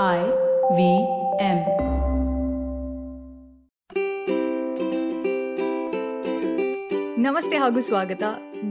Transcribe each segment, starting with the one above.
I V M. ನಮಸ್ತೆ ಹಾಗೂ ಸ್ವಾಗತ.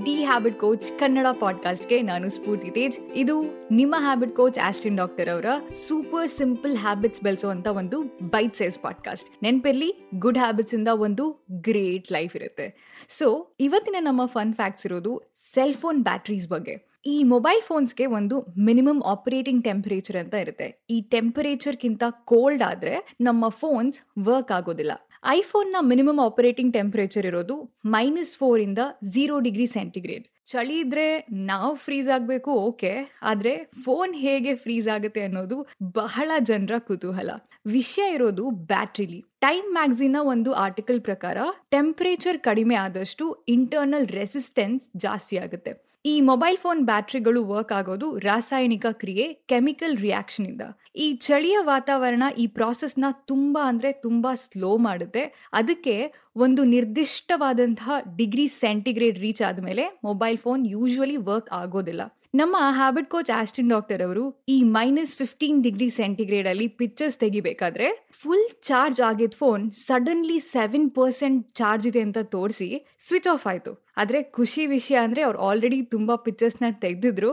ದಿ ಹ್ಯಾಬಿಟ್ ಕೋಚ್ ಕನ್ನಡ ಪಾಡ್ಕಾಸ್ಟ್ಗೆ ನಾನು ಸ್ಫೂರ್ತಿ ತೇಜ್. ಇದು ನಿಮ್ಮ ಹ್ಯಾಬಿಟ್ ಕೋಚ್ ಆಸ್ಟಿನ್ ಡಾಕ್ಟರ್ ಅವರ ಸೂಪರ್ ಸಿಂಪಲ್ ಹ್ಯಾಬಿಟ್ಸ್ ಬೆಳೆಸುವಂತ ಒಂದು ಬೈಟ್ ಸೈಜ್ ಪಾಡ್ಕಾಸ್ಟ್. ನೆನಪಿರ್ಲಿ, ಗುಡ್ ಹ್ಯಾಬಿಟ್ಸ್ ಇಂದ ಒಂದು ಗ್ರೇಟ್ ಲೈಫ್ ಇರುತ್ತೆ. ಸೊ, ಇವತ್ತಿನ ನಮ್ಮ ಫನ್ ಫ್ಯಾಕ್ಟ್ಸ್ ಇರೋದು ಸೆಲ್ ಫೋನ್ ಬ್ಯಾಟ್ರೀಸ್ ಬಗ್ಗೆ. ಈ ಮೊಬೈಲ್ ಫೋನ್ಸ್ಗೆ ಒಂದು ಮಿನಿಮಮ್ ಆಪರೇಟಿಂಗ್ ಟೆಂಪರೇಚರ್ ಅಂತ ಇರುತ್ತೆ. ಈ ಟೆಂಪರೇಚರ್ಗಿಂತ ಕೋಲ್ಡ್ ಆದ್ರೆ ನಮ್ಮ ಫೋನ್ಸ್ ವರ್ಕ್ ಆಗೋದಿಲ್ಲ. ಐಫೋನ್ನ ಮಿನಿಮಮ್ ಆಪರೇಟಿಂಗ್ ಟೆಂಪರೇಚರ್ ಇರೋದು ಮೈನಸ್ ಫೋರ್ ಇಂದ ಝೀರೋ ಡಿಗ್ರಿ ಸೆಂಟಿಗ್ರೇಡ್ ಚಳಿ ಇದ್ರೆ ನಾವು ಫ್ರೀಸ್ ಆಗಬೇಕು ಓಕೆ ಆದ್ರೆ ಫೋನ್ ಹೇಗೆ ಫ್ರೀಸ್ ಆಗುತ್ತೆ ಅನ್ನೋದು ಬಹಳ ಜನರ ಕುತೂಹಲ. ವಿಷಯ ಇರೋದು ಬ್ಯಾಟ್ರಿಲಿ ಟೈಮ್ ಮ್ಯಾಗ್ಝಿನ್ ಒಂದು ಆರ್ಟಿಕಲ್ ಪ್ರಕಾರ ಟೆಂಪರೇಚರ್ ಕಡಿಮೆ ಆದಷ್ಟು ಇಂಟರ್ನಲ್ ರೆಸಿಸ್ಟೆನ್ಸ್ ಜಾಸ್ತಿ ಆಗುತ್ತೆ. ಈ ಮೊಬೈಲ್ ಫೋನ್ ಬ್ಯಾಟ್ರಿಗಳು ವರ್ಕ್ ಆಗೋದು ರಾಸಾಯನಿಕ ಕ್ರಿಯೆ ಕೆಮಿಕಲ್ ರಿಯಾಕ್ಷನ್ ಇಂದ. ಈ ಚಳಿಯ ವಾತಾವರಣ ಈ ಪ್ರಾಸೆಸ್ನ ತುಂಬಾ ಅಂದ್ರೆ ತುಂಬಾ ಸ್ಲೋ ಮಾಡುತ್ತೆ. ಅದಕ್ಕೆ ಒಂದು ನಿರ್ದಿಷ್ಟವಾದಂತಹ ಡಿಗ್ರಿ ಸೆಂಟಿಗ್ರೇಡ್ ರೀಚ್ ಆದಮೇಲೆ ಮೊಬೈಲ್ ಫೋನ್ ಯೂಶುವಲಿ ವರ್ಕ್ ಆಗೋದಿಲ್ಲ. ನಮ್ಮ ಹ್ಯಾಬಿಟ್ ಕೋಚ್ ಆಸ್ಟಿನ್ ಡಾಕ್ಟರ್ ಅವರು ಈ ಮೈನಸ್ ಫಿಫ್ಟೀನ್ ಡಿಗ್ರಿ ಸೆಂಟಿಗ್ರೇಡ್ ಅಲ್ಲಿ ಪಿಕ್ಚರ್ಸ್ ತೆಗಿಬೇಕಾದ್ರೆ ಫುಲ್ ಚಾರ್ಜ್ ಆಗಿದ್ phone suddenly seven percent charge ಇದೆ ಅಂತ ತೋರಿಸಿ ಸ್ವಿಚ್ ಆಫ್ ಆಯ್ತು. ಆದ್ರೆ ಖುಷಿ ವಿಷಯ ಅಂದರೆ ಅವ್ರು ಆಲ್ರೆಡಿ ತುಂಬ ಪಿಕ್ಚರ್ಸ್ನ ತೆಗೆದಿದ್ರು.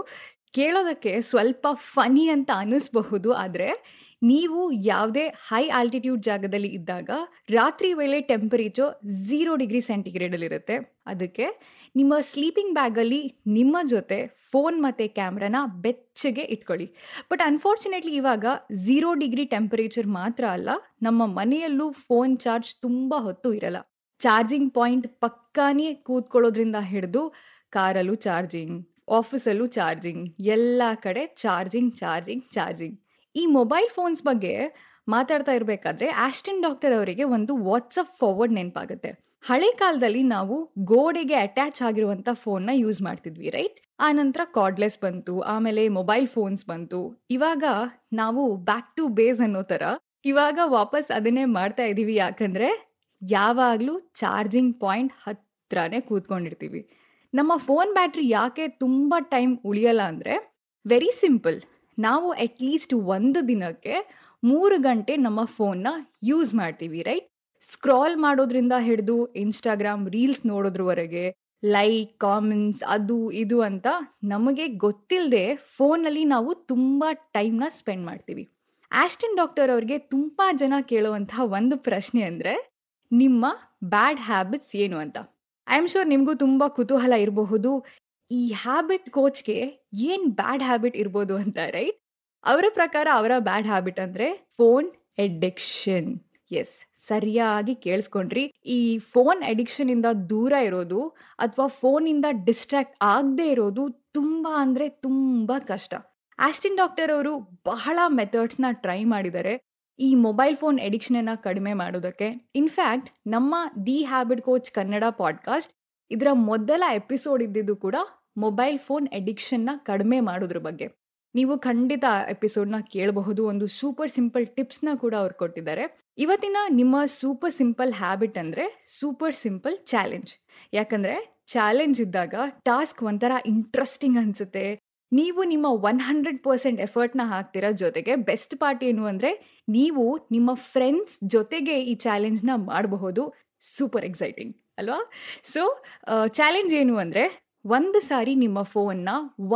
ಕೇಳೋದಕ್ಕೆ ಸ್ವಲ್ಪ ಫನಿ ಅಂತ ಅನ್ನಿಸ್ಬಹುದು, ಆದರೆ ನೀವು ಯಾವುದೇ ಹೈ ಆಲ್ಟಿಟ್ಯೂಡ್ ಜಾಗದಲ್ಲಿ ಇದ್ದಾಗ ರಾತ್ರಿ ವೇಳೆ ಟೆಂಪರೇಚರ್ ಝೀರೋ ಡಿಗ್ರಿ ಸೆಂಟಿಗ್ರೇಡಲ್ಲಿರುತ್ತೆ ಅದಕ್ಕೆ ನಿಮ್ಮ ಸ್ಲೀಪಿಂಗ್ ಬ್ಯಾಗಲ್ಲಿ ನಿಮ್ಮ ಜೊತೆ ಫೋನ್ ಮತ್ತು ಕ್ಯಾಮ್ರಾನ ಬೆಚ್ಚಗೆ ಇಟ್ಕೊಳ್ಳಿ. ಬಟ್ ಅನ್ಫಾರ್ಚುನೇಟ್ಲಿ ಇವಾಗ ಝೀರೋ ಡಿಗ್ರಿ ಟೆಂಪರೇಚರ್ ಮಾತ್ರ ಅಲ್ಲ, ನಮ್ಮ ಮನೆಯಲ್ಲೂ ಫೋನ್ ಚಾರ್ಜ್ ತುಂಬ ಹೊತ್ತು ಇರಲ್ಲ. ಚಾರ್ಜಿಂಗ್ ಪಾಯಿಂಟ್ ಪಕ್ಕಾನೇ ಕೂತ್ಕೊಳ್ಳೋದ್ರಿಂದ ಹಿಡಿದು ಕಾರಲ್ಲೂ ಚಾರ್ಜಿಂಗ್, ಆಫೀಸಲ್ಲೂ ಚಾರ್ಜಿಂಗ್, ಎಲ್ಲ ಕಡೆ ಚಾರ್ಜಿಂಗ್ ಚಾರ್ಜಿಂಗ್ ಚಾರ್ಜಿಂಗ್. ಈ ಮೊಬೈಲ್ ಫೋನ್ಸ್ ಬಗ್ಗೆ ಮಾತಾಡ್ತಾ ಇರಬೇಕಾದ್ರೆ ಆಸ್ಟಿನ್ ಡಾಕ್ಟರ್ ಅವರಿಗೆ ಒಂದು ವಾಟ್ಸಪ್ ಫಾರ್ವರ್ಡ್ ನೆನಪಾಗುತ್ತೆ. ಹಳೆ ಕಾಲದಲ್ಲಿ ನಾವು ಗೋಡೆಗೆ ಅಟ್ಯಾಚ್ ಆಗಿರುವಂಥ ಫೋನ್ನ ಯೂಸ್ ಮಾಡ್ತಿದ್ವಿ, ರೈಟ್? ಆ ನಂತರ ಕಾರ್ಡ್ಲೆಸ್ ಬಂತು, ಆಮೇಲೆ ಮೊಬೈಲ್ ಫೋನ್ಸ್ ಬಂತು. ಇವಾಗ ನಾವು ಬ್ಯಾಕ್ ಟು ಬೇಸ್ ಅನ್ನೋ ಥರ ಇವಾಗ ವಾಪಸ್ ಅದನ್ನೇ ಮಾಡ್ತಾ ಇದ್ದೀವಿ ಯಾಕಂದ್ರೆ ಯಾವಾಗಲೂ ಚಾರ್ಜಿಂಗ್ ಪಾಯಿಂಟ್ ಹತ್ರನೇ ಕೂತ್ಕೊಂಡಿರ್ತೀವಿ. ನಮ್ಮ ಫೋನ್ ಬ್ಯಾಟ್ರಿ ಯಾಕೆ ತುಂಬ ಟೈಮ್ ಉಳಿಯಲ್ಲ ಅಂದರೆ ವೆರಿ ಸಿಂಪಲ್ ನಾವು ಅಟ್ಲೀಸ್ಟ್ ಒಂದು ದಿನಕ್ಕೆ ಮೂರು ಗಂಟೆ ನಮ್ಮ ಫೋನ್ನ ಯೂಸ್ ಮಾಡ್ತೀವಿ ರೈಟ್ ಸ್ಕ್ರಾಲ್ ಮಾಡೋದ್ರಿಂದ ಹಿಡಿದು ಇನ್ಸ್ಟಾಗ್ರಾಮ್ ರೀಲ್ಸ್ ನೋಡೋದ್ರವರೆಗೆ ಲೈಕ್ ಕಾಮೆಂಟ್ಸ್ ಅದು, ಇದು ಅಂತ ನಮಗೆ ಗೊತ್ತಿಲ್ಲದೆ ಫೋನಲ್ಲಿ ನಾವು ತುಂಬ ಟೈಮ್ನ ಸ್ಪೆಂಡ್ ಮಾಡ್ತೀವಿ. ಆಸ್ಟಿನ್ ಡಾಕ್ಟರ್ ಅವ್ರಿಗೆ ತುಂಬ ಜನ ಕೇಳುವಂತಹ ಒಂದು ಪ್ರಶ್ನೆ ಅಂದರೆ ನಿಮ್ಮ ಬ್ಯಾಡ್ ಹ್ಯಾಬಿಟ್ಸ್ ಏನು ಅಂತ. ಐ ಆಮ್ ಶೋರ್ ನಿಮಗೂ ತುಂಬ ಕುತೂಹಲ ಇರಬಹುದು. ಈ ಹ್ಯಾಬಿಟ್ ಕೋಚ್ಗೆ ಏನು ಬ್ಯಾಡ್ ಹ್ಯಾಬಿಟ್ ಇರ್ಬೋದು ಅಂತ, ರೈಟ್? ಅವರ ಪ್ರಕಾರ ಅವರ ಬ್ಯಾಡ್ ಹ್ಯಾಬಿಟ್ ಅಂದರೆ ಫೋನ್ ಎಡಿಕ್ಷನ್ ಎಸ್, ಸರಿಯಾಗಿ ಕೇಳಿಸ್ಕೊಂಡ್ರಿ. ಈ ಫೋನ್ ಅಡಿಕ್ಷನ್ ಇಂದ ದೂರ ಇರೋದು ಅಥವಾ ಫೋನಿಂದ ಡಿಸ್ಟ್ರಾಕ್ಟ್ ಆಗದೆ ಇರೋದು ತುಂಬ ಅಂದರೆ ತುಂಬ ಕಷ್ಟ. ಆಸ್ಟಿನ್ ಡಾಕ್ಟರ್ ಅವರು ಬಹಳ ಮೆಥಡ್ಸ್ನ ಟ್ರೈ ಮಾಡಿದ್ದಾರೆ. ಈ ಮೊಬೈಲ್ ಫೋನ್ ಎಡಿಕ್ಷನನ್ನು ಕಡಿಮೆ ಮಾಡೋದಕ್ಕೆ ಇನ್ಫ್ಯಾಕ್ಟ್ ನಮ್ಮ the habit coach Kannada podcast ಇದರ ಮೊದಲ ಎಪಿಸೋಡ್ ಇದ್ದಿದ್ದು ಕೂಡ ಮೊಬೈಲ್ ಫೋನ್ ಎಡಿಕ್ಷನ್ನ ಕಡಿಮೆ ಮಾಡೋದ್ರ ಬಗ್ಗೆ. ನೀವು ಖಂಡಿತ ಎಪಿಸೋಡ್ನ ಕೇಳಬಹುದು, ಒಂದು ಸೂಪರ್ ಸಿಂಪಲ್ ಟಿಪ್ಸ್ನ ಕೂಡ ಅವ್ರು ಕೊಟ್ಟಿದ್ದಾರೆ. ಇವತ್ತಿನ ನಿಮ್ಮ ಸೂಪರ್ ಸಿಂಪಲ್ ಹ್ಯಾಬಿಟ್ ಅಂದರೆ ಸೂಪರ್ ಸಿಂಪಲ್ ಚಾಲೆಂಜ್ ಯಾಕಂದರೆ ಚಾಲೆಂಜ್ ಇದ್ದಾಗ ಟಾಸ್ಕ್ ಒಂಥರ ಇಂಟ್ರೆಸ್ಟಿಂಗ್ ಅನಿಸುತ್ತೆ ನೀವು ನಿಮ್ಮ ಒನ್ ಹಂಡ್ರೆಡ್ ಪರ್ಸೆಂಟ್ ಎಫರ್ಟ್ನ ಹಾಕ್ತಿರೋ ಜೊತೆಗೆ ಬೆಸ್ಟ್ ಪಾರ್ಟ್ ಏನು ಅಂದರೆ ನೀವು ನಿಮ್ಮ ಫ್ರೆಂಡ್ಸ್ ಜೊತೆಗೆ ಈ ಚಾಲೆಂಜ್ನ ಮಾಡಬಹುದು. ಸೂಪರ್ ಎಕ್ಸೈಟಿಂಗ್ ಅಲ್ವಾ? ಸೊ ಚಾಲೆಂಜ್ ಏನು ಅಂದರೆ ಒಂದು ಸಾರಿ ನಿಮ್ಮ ಫೋನ್ನ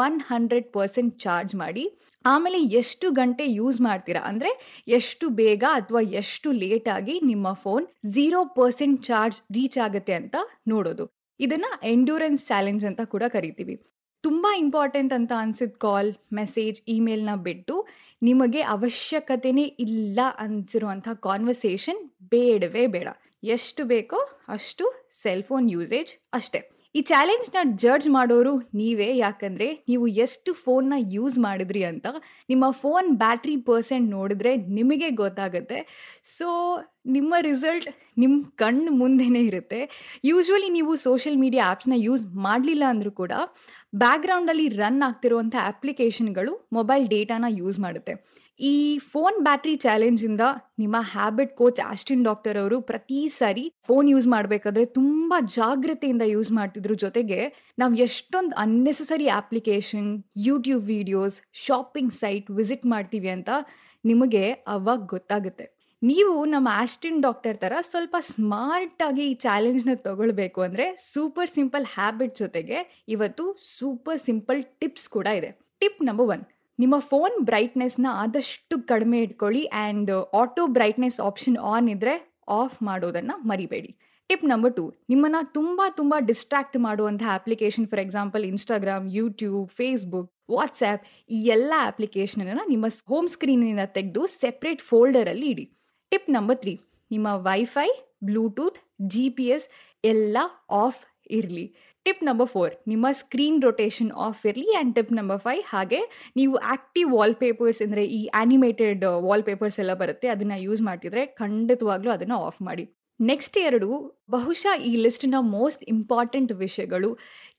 ಒನ್ ಹಂಡ್ರೆಡ್ ಪರ್ಸೆಂಟ್ ಚಾರ್ಜ್ ಮಾಡಿ, ಆಮೇಲೆ ಎಷ್ಟು ಗಂಟೆ ಯೂಸ್ ಮಾಡ್ತೀರಾ ಅಂದರೆ ಎಷ್ಟು ಬೇಗ ಅಥವಾ ಎಷ್ಟು ಲೇಟಾಗಿ ನಿಮ್ಮ phone zero percent charge reach ಆಗುತ್ತೆ ಅಂತ ನೋಡೋದು. ಇದನ್ನು ಎಂಡ್ಯೂರೆನ್ಸ್ ಚಾಲೆಂಜ್ ಅಂತ ಕೂಡ ಕರಿತೀವಿ. ತುಂಬ ಇಂಪಾರ್ಟೆಂಟ್ ಅಂತ ಅನ್ಸಿದ ಕಾಲ್ ಮೆಸೇಜ್ ಇಮೇಲ್ನ ಬಿಟ್ಟು ನಿಮಗೆ ಅವಶ್ಯಕತೆನೇ ಇಲ್ಲ ಅನ್ಸಿರುವಂಥ ಕಾನ್ವರ್ಸೇಷನ್ ಬೇಡವೇ ಬೇಡ. ಎಷ್ಟು ಬೇಕೋ ಅಷ್ಟು ಸೆಲ್ ಫೋನ್ ಯೂಸೇಜ್ ಅಷ್ಟೇ. ಈ ಚಾಲೆಂಜ್ನ ಜಡ್ಜ್ ಮಾಡೋರು ನೀವೇ, ಯಾಕಂದರೆ ನೀವು ಎಷ್ಟು ಫೋನ್ನ ಯೂಸ್ ಮಾಡಿದ್ರಿ ಅಂತ. ನಿಮ್ಮ ಫೋನ್ ಬ್ಯಾಟ್ರಿ ಪರ್ಸೆಂಟ್ ನೋಡಿದ್ರೆ ನಿಮಗೆ ಗೊತ್ತಾಗುತ್ತೆ. ಸೊ, ನಿಮ್ಮ ರಿಸಲ್ಟ್ ನಿಮ್ಮ ಕಣ್ಣು ಮುಂದೆನೇ ಇರುತ್ತೆ. ಯೂಶ್ವಲಿ ನೀವು ಸೋಷಿಯಲ್ ಮೀಡಿಯಾ ಆ್ಯಪ್ಸ್ನ ಯೂಸ್ ಮಾಡಲಿಲ್ಲ ಅಂದರೂ ಕೂಡ ಬ್ಯಾಕ್ಗ್ರೌಂಡಲ್ಲಿ ರನ್ ಆಗ್ತಿರುವಂಥ ಅಪ್ಲಿಕೇಶನ್ಗಳು ಮೊಬೈಲ್ ಡೇಟಾನ ಯೂಸ್ ಮಾಡುತ್ತೆ. ಈ ಫೋನ್ ಬ್ಯಾಟ್ರಿ ಚಾಲೆಂಜಿಂದ ನಿಮ್ಮ ಹ್ಯಾಬಿಟ್ ಕೋಚ್ ಆಸ್ಟಿನ್ ಡಾಕ್ಟರ್ ಅವರು ಪ್ರತಿ ಸಾರಿ ಫೋನ್ ಯೂಸ್ ಮಾಡಬೇಕಾದ್ರೆ ತುಂಬಾ ಜಾಗ್ರತೆಯಿಂದ ಯೂಸ್ ಮಾಡ್ತಿದ್ರು ಜೊತೆಗೆ ನಾವು ಎಷ್ಟೊಂದು unnecessary application YouTube videos shopping site visit ಮಾಡ್ತೀವಿ ಅಂತ ನಿಮಗೆ ಅವಾಗ ಗೊತ್ತಾಗುತ್ತೆ. ನೀವು ನಮ್ಮ ಆಸ್ಟಿನ್ ಡಾಕ್ಟರ್ ಥರ ಸ್ವಲ್ಪ ಸ್ಮಾರ್ಟ್ ಆಗಿ ಈ ಚಾಲೆಂಜ್ನ ತಗೊಳ್ಬೇಕು ಅಂದರೆ ಸೂಪರ್ ಸಿಂಪಲ್ ಹ್ಯಾಬಿಟ್ ಜೊತೆಗೆ ಇವತ್ತು ಸೂಪರ್ ಸಿಂಪಲ್ ಟಿಪ್ಸ್ ಕೂಡ ಇದೆ. ಟಿಪ್ ನಂಬರ್ ಒನ್ ನಿಮ್ಮ ಫೋನ್ ಬ್ರೈಟ್ನೆಸ್ನ ಆದಷ್ಟು ಕಡಿಮೆ ಇಟ್ಕೊಳ್ಳಿ and auto brightness option on ಇದ್ದರೆ ಆಫ್ ಮಾಡೋದನ್ನು ಮರಿಬೇಡಿ. ಟಿಪ್ ನಂಬರ್ ಟು ನಿಮ್ಮನ್ನು ತುಂಬ ತುಂಬ ಡಿಸ್ಟ್ರಾಕ್ಟ್ ಮಾಡುವಂಥ application for example Instagram YouTube Facebook WhatsApp ಈ ಎಲ್ಲ ಅಪ್ಲಿಕೇಶನನ್ನು ನಿಮ್ಮ ಹೋಮ್ ಸ್ಕ್ರೀನಿಂದ ತೆಗೆದು ಸೆಪ್ರೇಟ್ ಫೋಲ್ಡರಲ್ಲಿ ಇಡಿ. ಟಿಪ್ ನಂಬರ್ ತ್ರೀ ನಿಮ್ಮ wifi Bluetooth G P S ಎಲ್ಲ ಆಫ್ ಇರಲಿ. ಟಿಪ್ ನಂಬರ್ ಫೋರ್ ನಿಮ್ಮ ಸ್ಕ್ರೀನ್ ರೊಟೇಷನ್ ಆಫ್ ಇರಲಿ ಆ್ಯಂಡ್ ಟಿಪ್ ನಂಬರ್ ಫೈವ್ ಹಾಗೆ ನೀವು ಆ್ಯಕ್ಟಿವ್ ವಾಲ್ಪೇಪರ್ಸ್ ಅಂದರೆ ಈ ಆ್ಯನಿಮೇಟೆಡ್ ವಾಲ್ಪೇಪರ್ಸ್ ಎಲ್ಲ ಬರುತ್ತೆ, ಅದನ್ನು ಯೂಸ್ ಮಾಡ್ತಿದ್ರೆ ಖಂಡಿತವಾಗ್ಲೂ ಅದನ್ನು ಆಫ್ ಮಾಡಿ. ನೆಕ್ಸ್ಟ್ ಎರಡು, ಬಹುಶಃ ಈ ಲಿಸ್ಟ್ನ ಮೋಸ್ಟ್ ಇಂಪಾರ್ಟೆಂಟ್ ವಿಷಯಗಳು.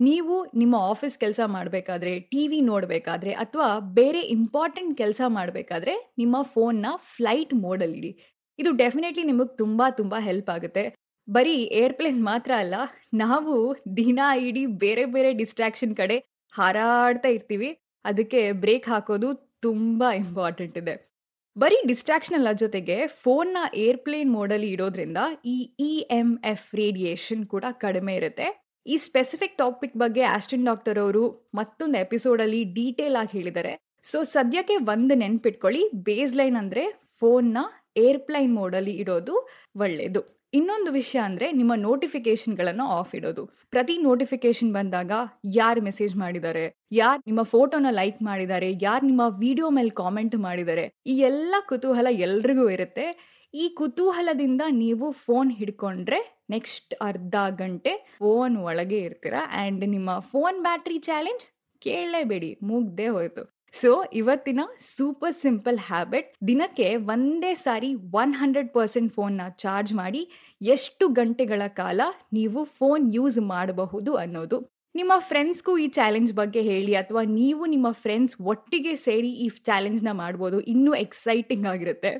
ನೀವು ನಿಮ್ಮ ಆಫೀಸ್ ಕೆಲಸ ಮಾಡಬೇಕಾದ್ರೆ ಟಿ ವಿ ನೋಡಬೇಕಾದ್ರೆ ಅಥವಾ ಬೇರೆ ಇಂಪಾರ್ಟೆಂಟ್ ಕೆಲಸ ಮಾಡಬೇಕಾದ್ರೆ ನಿಮ್ಮ ಫೋನ್ನ ಫ್ಲೈಟ್ ಮೋಡಲ್ಲಿಡಿ ಇದು ಡೆಫಿನೆಟ್ಲಿ ನಿಮಗೆ ತುಂಬ ತುಂಬ ಹೆಲ್ಪ್ ಆಗುತ್ತೆ. ಬರೀ ಏರ್ಪ್ಲೇನ್ ಮಾತ್ರ ಅಲ್ಲ, ನಾವು ದಿನ ಇಡೀ ಬೇರೆ ಬೇರೆ ಡಿಸ್ಟ್ರಾಕ್ಷನ್ ಕಡೆ ಹಾರಾಡ್ತಾ ಇರ್ತೀವಿ. ಅದಕ್ಕೆ ಬ್ರೇಕ್ ಹಾಕೋದು ತುಂಬ ಇಂಪಾರ್ಟೆಂಟ್ ಇದೆ. ಬರೀ ಡಿಸ್ಟ್ರಾಕ್ಷನ್ ಅಲ್ಲ ಜೊತೆಗೆ ಫೋನ್ನ ಏರ್ಪ್ಲೇನ್ ಮೋಡಲ್ಲಿ ಇಡೋದ್ರಿಂದ ಈ ಇ ಎಂ ಎಫ್ ರೇಡಿಯೇಷನ್ ಕೂಡ ಕಡಿಮೆ ಇರುತ್ತೆ. ಈ ಸ್ಪೆಸಿಫಿಕ್ ಟಾಪಿಕ್ ಬಗ್ಗೆ ಆಸ್ಟಿನ್ ಡಾಕ್ಟರ್ ಅವರು ಮತ್ತೊಂದು ಎಪಿಸೋಡಲ್ಲಿ ಡೀಟೇಲ್ ಆಗಿ ಹೇಳಿದ್ದಾರೆ. ಸೊ, ಸದ್ಯಕ್ಕೆ ಒಂದು ನೆನ್ಪಿಟ್ಕೊಳ್ಳಿ ಬೇಸ್ ಲೈನ್ ಅಂದರೆ ಫೋನ್ನ ಏರ್ಪ್ಲೈನ್ ಮೋಡಲ್ಲಿ ಇಡೋದು ಒಳ್ಳೆಯದು ಇನ್ನೊಂದು ವಿಷಯ ಅಂದರೆ ನಿಮ್ಮ ನೋಟಿಫಿಕೇಶನ್ಗಳನ್ನು ಆಫ್ ಇಡೋದು. ಪ್ರತಿ ನೋಟಿಫಿಕೇಶನ್ ಬಂದಾಗ ಯಾರು ಮೆಸೇಜ್ ಮಾಡಿದ್ದಾರೆ? ಯಾರು ನಿಮ್ಮ ಫೋಟೋನ ಲೈಕ್ ಮಾಡಿದ್ದಾರೆ? ಯಾರು ನಿಮ್ಮ ವಿಡಿಯೋ ಮೇಲೆ ಕಾಮೆಂಟ್ ಮಾಡಿದ್ದಾರೆ? ಈ ಎಲ್ಲ ಕುತೂಹಲ ಎಲ್ರಿಗೂ ಇರುತ್ತೆ. ಈ ಕುತೂಹಲದಿಂದ ನೀವು ಫೋನ್ ಹಿಡ್ಕೊಂಡ್ರೆ ನೆಕ್ಸ್ಟ್ ಅರ್ಧ ಗಂಟೆ ಫೋನ್ ಒಳಗೆ ಇರ್ತೀರಾ. ಆ್ಯಂಡ್ ನಿಮ್ಮ ಫೋನ್ ಬ್ಯಾಟ್ರಿ ಚಾಲೆಂಜ್ ಕೇಳಲೇಬೇಡಿ. ಮುಗ್ದೇ ಹೋಯ್ತು. ಸೊ ಇವತ್ತಿನ ಸೂಪರ್ ಸಿಂಪಲ್ ಹ್ಯಾಬಿಟ್ ದಿನಕ್ಕೆ ಒಂದೇ ಸಾರಿ ಒನ್ ಹಂಡ್ರೆಡ್ ಪರ್ಸೆಂಟ್ ಫೋನ್ನ ಚಾರ್ಜ್ ಮಾಡಿ ಎಷ್ಟು ಗಂಟೆಗಳ ಕಾಲ ನೀವು ಫೋನ್ ಯೂಸ್ ಮಾಡಬಹುದು ಅನ್ನೋದು. ನಿಮ್ಮ ಫ್ರೆಂಡ್ಸ್ಗೂ ಈ ಚಾಲೆಂಜ್ ಬಗ್ಗೆ ಹೇಳಿ ಅಥವಾ ನೀವು ನಿಮ್ಮ ಫ್ರೆಂಡ್ಸ್ ಒಟ್ಟಿಗೆ ಸೇರಿ ಈ ಚಾಲೆಂಜ್ನ ಮಾಡ್ಬೋದು. ಇನ್ನೂ ಎಕ್ಸೈಟಿಂಗ್ ಆಗಿರುತ್ತೆ.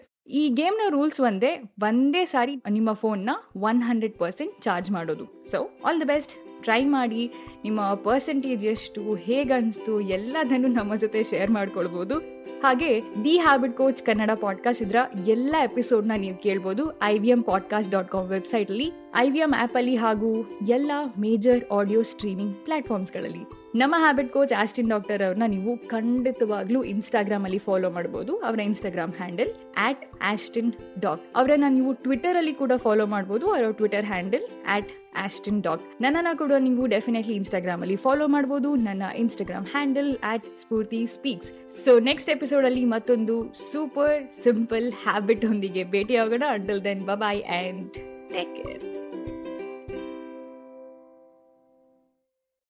ಈ ಗೇಮ್ನ ರೂಲ್ಸ್ ಒಂದೇ ಒಂದೇ ಸಾರಿ ನಿಮ್ಮ ಫೋನ್ನ ಒನ್ ಹಂಡ್ರೆಡ್ ಪರ್ಸೆಂಟ್ ಚಾರ್ಜ್ ಮಾಡೋದು. So all the best try ಮಾಡಿ ನಿಮ್ಮ ಪರ್ಸೆಂಟೇಜ್ ಎಷ್ಟು ಹೇಗನ್ನಿಸ್ತು ಎಲ್ಲದನ್ನು ನಮ್ಮ ಜೊತೆ ಶೇರ್ ಮಾಡ್ಕೊಳ್ಬೋದು. ಹಾಗೆ the habit coach Kannada podcast ಇದ್ರ ಎಲ್ಲ ಎಪಿಸೋಡ್ನ ನೀವು ಕೇಳ್ಬೋದು I V M podcast dot com ವೆಬ್ಸೈಟಲ್ಲಿ ಐ ವಿ ಎಂ ಆ್ಯಪಲ್ಲಿ ಹಾಗೂ ಎಲ್ಲ ಮೇಜರ್ ಆಡಿಯೋ ಸ್ಟ್ರೀಮಿಂಗ್ ಪ್ಲಾಟ್ಫಾರ್ಮ್ಸ್ಗಳಲ್ಲಿ ನಮ್ಮ ಹ್ಯಾಬಿಟ್ ಕೋಚ್ ಆಸ್ಟಿನ್ ಡಾಕ್ಟರ್ ಅವ್ರನ್ನ ನೀವು ಖಂಡಿತವಾಗ್ಲೂ ಇನ್ಸ್ಟಾಗ್ರಾಮ್ ಅಲ್ಲಿ ಫಾಲೋ ಮಾಡಬಹುದು ಅವರ Instagram handle at Austin doc ಅವರನ್ನ ನೀವು ಟ್ವಿಟರ್ ಅಲ್ಲಿ ಕೂಡ ಫಾಲೋ ಮಾಡಬಹುದು ಅವರ Twitter handle at Austin doc ನನ್ನನ್ನು ಕೂಡ ನೀವು ಡೆಫಿನೆಟ್ಲಿ ಇನ್ಸ್ಟಾಗ್ರಾಮ್ ಅಲ್ಲಿ ಫಾಲೋ ಮಾಡಬಹುದು ನನ್ನ Instagram handle at Spoorthi speaks so next episode ಅಲ್ಲಿ ಮತ್ತೊಂದು ಸೂಪರ್ ಸಿಂಪಲ್ ಹ್ಯಾಬಿಟ್ ಒಂದಿಗೆ ಭೇಟಿ ಆಗೋಣ until then bye and take care